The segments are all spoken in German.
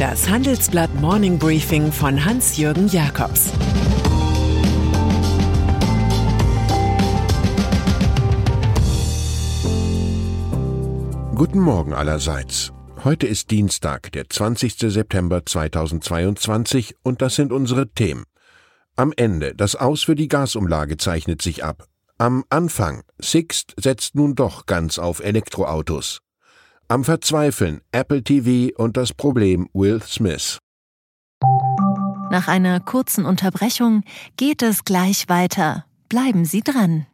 Das Handelsblatt Morning Briefing von Hans-Jürgen Jakobs Guten Morgen allerseits. Heute ist Dienstag, der 20. September 2022 und das sind unsere Themen. Am Ende, das Aus für die Gasumlage zeichnet sich ab. Am Anfang, Sixt setzt nun doch ganz auf Elektroautos. Am Verzweifeln, Apple TV und das Problem Will Smith. Nach einer kurzen Unterbrechung geht es gleich weiter. Bleiben Sie dran.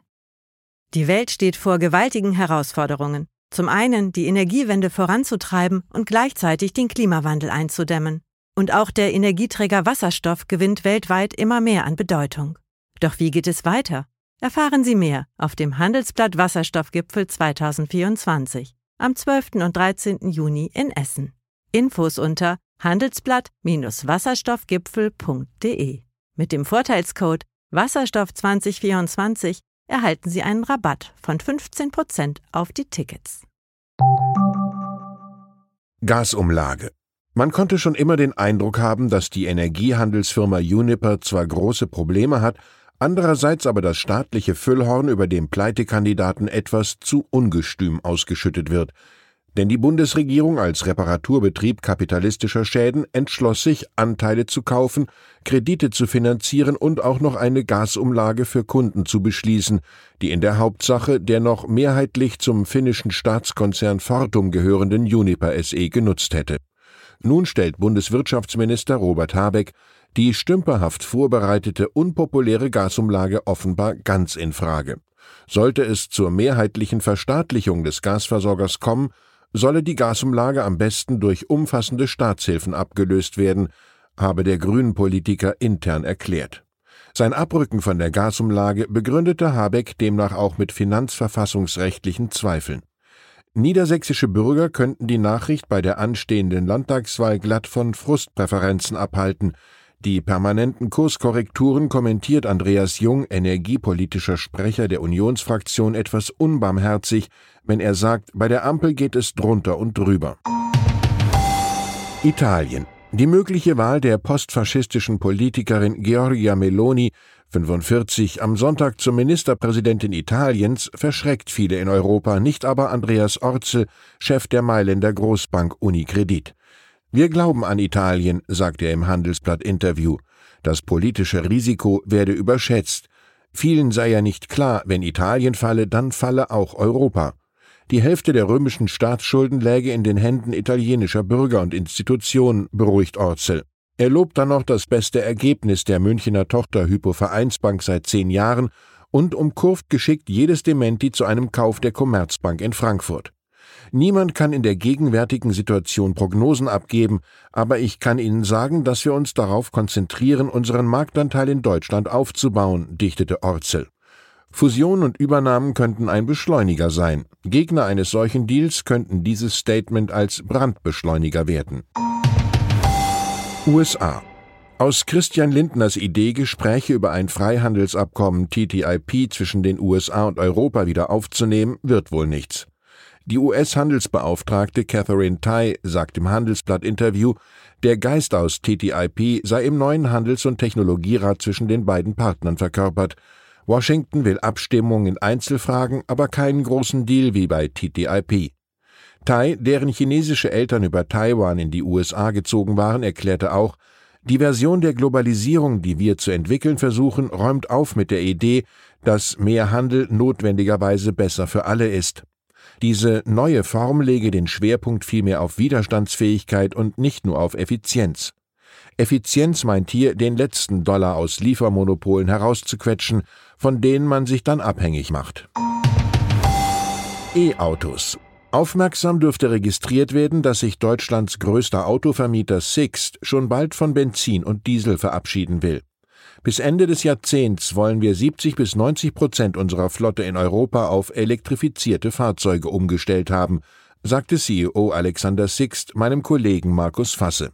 Die Welt steht vor gewaltigen Herausforderungen. Zum einen die Energiewende voranzutreiben und gleichzeitig den Klimawandel einzudämmen. Und auch der Energieträger Wasserstoff gewinnt weltweit immer mehr an Bedeutung. Doch wie geht es weiter? Erfahren Sie mehr auf dem Handelsblatt Wasserstoffgipfel 2024 am 12. und 13. Juni in Essen. Infos unter handelsblatt-wasserstoffgipfel.de. Mit dem Vorteilscode Wasserstoff 2024 erhalten Sie einen Rabatt von 15% auf die Tickets. Gasumlage. Man konnte schon immer den Eindruck haben, dass die Energiehandelsfirma Uniper zwar große Probleme hat, andererseits aber das staatliche Füllhorn über dem Pleitekandidaten etwas zu ungestüm ausgeschüttet wird. Denn die Bundesregierung als Reparaturbetrieb kapitalistischer Schäden entschloss sich, Anteile zu kaufen, Kredite zu finanzieren und auch noch eine Gasumlage für Kunden zu beschließen, die in der Hauptsache der noch mehrheitlich zum finnischen Staatskonzern Fortum gehörenden Uniper SE genutzt hätte. Nun stellt Bundeswirtschaftsminister Robert Habeck die stümperhaft vorbereitete unpopuläre Gasumlage offenbar ganz in Frage. Sollte es zur mehrheitlichen Verstaatlichung des Gasversorgers kommen, solle die Gasumlage am besten durch umfassende Staatshilfen abgelöst werden, habe der grünen Politiker intern erklärt. Sein Abrücken von der Gasumlage begründete Habeck demnach auch mit finanzverfassungsrechtlichen Zweifeln. Niedersächsische Bürger könnten die Nachricht bei der anstehenden Landtagswahl glatt von Frustpräferenzen abhalten, die permanenten Kurskorrekturen kommentiert Andreas Jung, energiepolitischer Sprecher der Unionsfraktion, etwas unbarmherzig, wenn er sagt, bei der Ampel geht es drunter und drüber. Italien. Die mögliche Wahl der postfaschistischen Politikerin Giorgia Meloni 45 am Sonntag zur Ministerpräsidentin Italiens verschreckt viele in Europa, nicht aber Andreas Orzel, Chef der Mailänder Großbank Unicredit. Wir glauben an Italien, sagt er im Handelsblatt-Interview. Das politische Risiko werde überschätzt. Vielen sei ja nicht klar, wenn Italien falle, dann falle auch Europa. Die Hälfte der römischen Staatsschulden läge in den Händen italienischer Bürger und Institutionen, beruhigt Orzel. Er lobt dann noch das beste Ergebnis der Münchner Tochter Hypo Vereinsbank seit zehn Jahren und umkurvt geschickt jedes Dementi zu einem Kauf der Commerzbank in Frankfurt. Niemand kann in der gegenwärtigen Situation Prognosen abgeben, aber ich kann Ihnen sagen, dass wir uns darauf konzentrieren, unseren Marktanteil in Deutschland aufzubauen, dichtete Orzel. Fusionen und Übernahmen könnten ein Beschleuniger sein. Gegner eines solchen Deals könnten dieses Statement als Brandbeschleuniger werten. USA aus Christian Lindners Idee, Gespräche über ein Freihandelsabkommen TTIP zwischen den USA und Europa wieder aufzunehmen, wird wohl nichts. Die US-Handelsbeauftragte Catherine Tai sagt im Handelsblatt-Interview, der Geist aus TTIP sei im neuen Handels- und Technologierat zwischen den beiden Partnern verkörpert. Washington will Abstimmung in Einzelfragen, aber keinen großen Deal wie bei TTIP. Tai, deren chinesische Eltern über Taiwan in die USA gezogen waren, erklärte auch, die Version der Globalisierung, die wir zu entwickeln versuchen, räumt auf mit der Idee, dass mehr Handel notwendigerweise besser für alle ist. Diese neue Form lege den Schwerpunkt vielmehr auf Widerstandsfähigkeit und nicht nur auf Effizienz. Effizienz meint hier, den letzten Dollar aus Liefermonopolen herauszuquetschen, von denen man sich dann abhängig macht. E-Autos. Aufmerksam dürfte registriert werden, dass sich Deutschlands größter Autovermieter Sixt schon bald von Benzin und Diesel verabschieden will. Bis Ende des Jahrzehnts wollen wir 70 bis 90 Prozent unserer Flotte in Europa auf elektrifizierte Fahrzeuge umgestellt haben, sagte CEO Alexander Sixt meinem Kollegen Markus Fasse.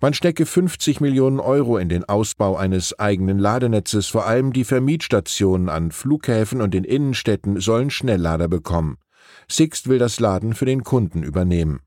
Man stecke 50 Millionen Euro in den Ausbau eines eigenen Ladenetzes, vor allem die Vermietstationen an Flughäfen und in Innenstädten sollen Schnelllader bekommen. Sixt will das Laden für den Kunden übernehmen.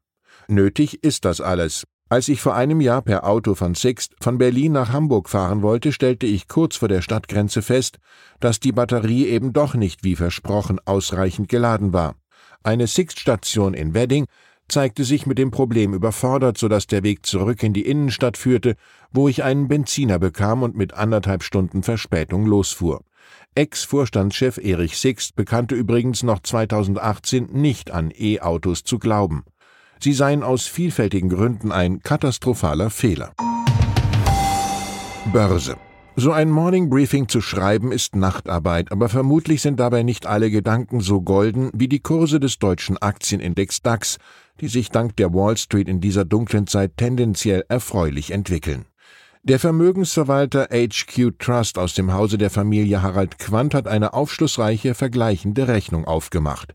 Nötig ist das alles. Als ich vor einem Jahr per Auto von Sixt von Berlin nach Hamburg fahren wollte, stellte ich kurz vor der Stadtgrenze fest, dass die Batterie eben doch nicht wie versprochen ausreichend geladen war. Eine Sixt-Station in Wedding zeigte sich mit dem Problem überfordert, so dass der Weg zurück in die Innenstadt führte, wo ich einen Benziner bekam und mit anderthalb Stunden Verspätung losfuhr. Ex-Vorstandschef Erich Sixt bekannte übrigens noch 2018 nicht an E-Autos zu glauben. Sie seien aus vielfältigen Gründen ein katastrophaler Fehler. Börse. So ein Morning Briefing zu schreiben ist Nachtarbeit, aber vermutlich sind dabei nicht alle Gedanken so golden wie die Kurse des deutschen Aktienindex DAX, die sich dank der Wall Street in dieser dunklen Zeit tendenziell erfreulich entwickeln. Der Vermögensverwalter HQ Trust aus dem Hause der Familie Harald Quandt hat eine aufschlussreiche vergleichende Rechnung aufgemacht.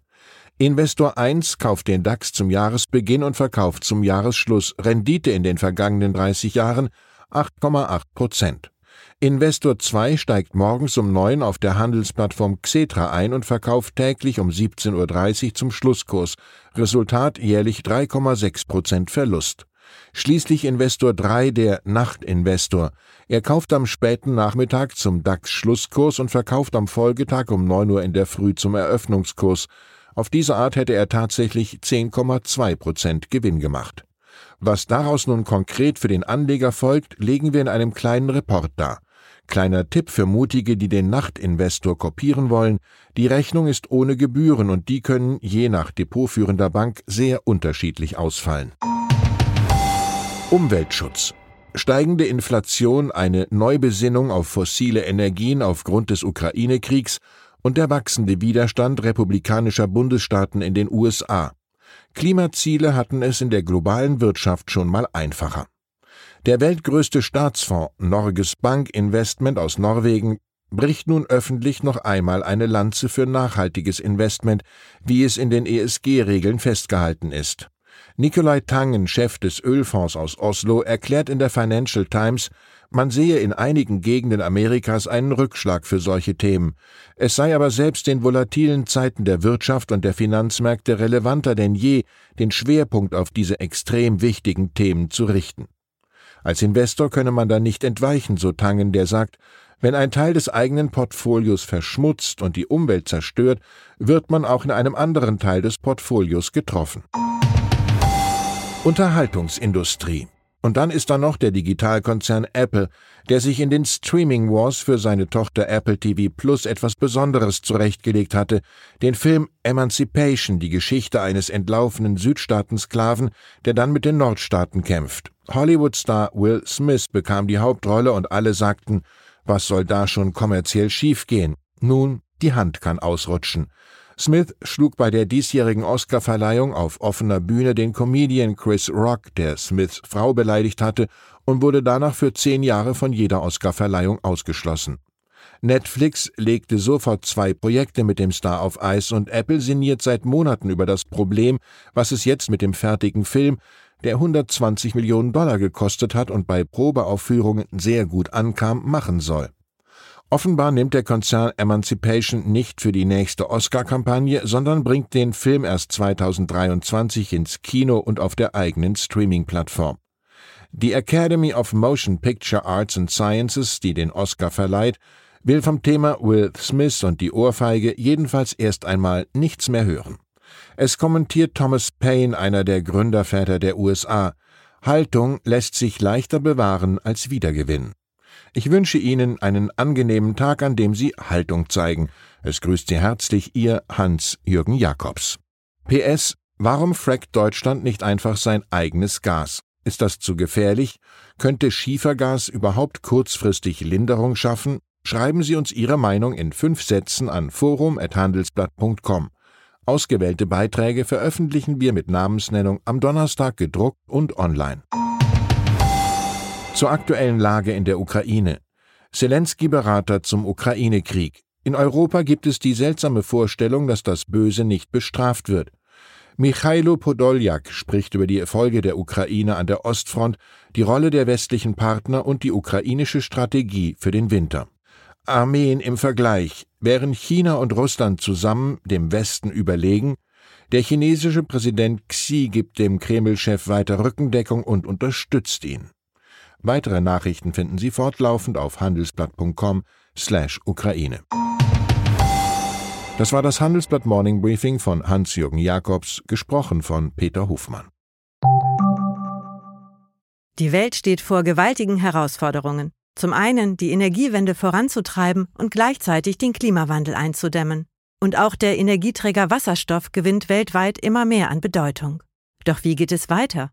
Investor 1 kauft den DAX zum Jahresbeginn und verkauft zum Jahresschluss Rendite in den vergangenen 30 Jahren 8,8 Prozent. Investor 2 steigt morgens um 9 auf der Handelsplattform Xetra ein und verkauft täglich um 17.30 Uhr zum Schlusskurs. Resultat jährlich 3,6 Prozent Verlust. Schließlich Investor 3, der Nachtinvestor. Er kauft am späten Nachmittag zum DAX-Schlusskurs und verkauft am Folgetag um 9 Uhr in der Früh zum Eröffnungskurs. Auf diese Art hätte er tatsächlich 10,2 Prozent Gewinn gemacht. Was daraus nun konkret für den Anleger folgt, legen wir in einem kleinen Report dar. Kleiner Tipp für Mutige, die den Nachtinvestor kopieren wollen. Die Rechnung ist ohne Gebühren und die können je nach depotführender Bank sehr unterschiedlich ausfallen. Umweltschutz. Steigende Inflation, eine Neubesinnung auf fossile Energien aufgrund des Ukraine-Kriegs und der wachsende Widerstand republikanischer Bundesstaaten in den USA. Klimaziele hatten es in der globalen Wirtschaft schon mal einfacher. Der weltgrößte Staatsfonds Norges Bank Investment aus Norwegen bricht nun öffentlich noch einmal eine Lanze für nachhaltiges Investment, wie es in den ESG-Regeln festgehalten ist. Nikolai Tangen, Chef des Ölfonds aus Oslo, erklärt in der Financial Times, man sehe in einigen Gegenden Amerikas einen Rückschlag für solche Themen. Es sei aber selbst in volatilen Zeiten der Wirtschaft und der Finanzmärkte relevanter denn je, den Schwerpunkt auf diese extrem wichtigen Themen zu richten. Als Investor könne man da nicht entweichen, so Tangen, der sagt, wenn ein Teil des eigenen Portfolios verschmutzt und die Umwelt zerstört, wird man auch in einem anderen Teil des Portfolios getroffen. Unterhaltungsindustrie und dann ist da noch der Digitalkonzern Apple, der sich in den Streaming Wars für seine Tochter Apple TV Plus etwas Besonderes zurechtgelegt hatte, den Film Emancipation, die Geschichte eines entlaufenen Südstaatensklaven, der dann mit den Nordstaaten kämpft. Hollywood-Star Will Smith bekam die Hauptrolle und alle sagten, was soll da schon kommerziell schiefgehen? Nun, die Hand kann ausrutschen. Smith schlug bei der diesjährigen Oscarverleihung auf offener Bühne den Comedian Chris Rock, der Smiths Frau beleidigt hatte, und wurde danach für zehn Jahre von jeder Oscarverleihung ausgeschlossen. Netflix legte sofort zwei Projekte mit dem Star auf Eis und Apple sinniert seit Monaten über das Problem, was es jetzt mit dem fertigen Film, der 120 Millionen Dollar gekostet hat und bei Probeaufführungen sehr gut ankam, machen soll. Offenbar nimmt der Konzern Emancipation nicht für die nächste Oscar-Kampagne, sondern bringt den Film erst 2023 ins Kino und auf der eigenen Streaming-Plattform. Die Academy of Motion Picture Arts and Sciences, die den Oscar verleiht, will vom Thema Will Smith und die Ohrfeige jedenfalls erst einmal nichts mehr hören. Es kommentiert Thomas Paine, einer der Gründerväter der USA. Haltung lässt sich leichter bewahren als wiedergewinnen. Ich wünsche Ihnen einen angenehmen Tag, an dem Sie Haltung zeigen. Es grüßt Sie herzlich Ihr Hans-Jürgen Jakobs. PS Warum frackt Deutschland nicht einfach sein eigenes Gas? Ist das zu gefährlich? Könnte Schiefergas überhaupt kurzfristig Linderung schaffen? Schreiben Sie uns Ihre Meinung in fünf Sätzen an forum.handelsblatt.com. Ausgewählte Beiträge veröffentlichen wir mit Namensnennung am Donnerstag gedruckt und online. Zur aktuellen Lage in der Ukraine. Zelensky-Berater zum Ukraine-Krieg. In Europa gibt es die seltsame Vorstellung, dass das Böse nicht bestraft wird. Michailo Podoljak spricht über die Erfolge der Ukraine an der Ostfront, die Rolle der westlichen Partner und die ukrainische Strategie für den Winter. Armeen im Vergleich. Wären China und Russland zusammen dem Westen überlegen? Der chinesische Präsident Xi gibt dem Kreml-Chef weiter Rückendeckung und unterstützt ihn. Weitere Nachrichten finden Sie fortlaufend auf handelsblatt.com/Ukraine. Das war das Handelsblatt Morning Briefing von Hans-Jürgen Jakobs, gesprochen von Peter Hofmann. Die Welt steht vor gewaltigen Herausforderungen. Zum einen die Energiewende voranzutreiben und gleichzeitig den Klimawandel einzudämmen. Und auch der Energieträger Wasserstoff gewinnt weltweit immer mehr an Bedeutung. Doch wie geht es weiter?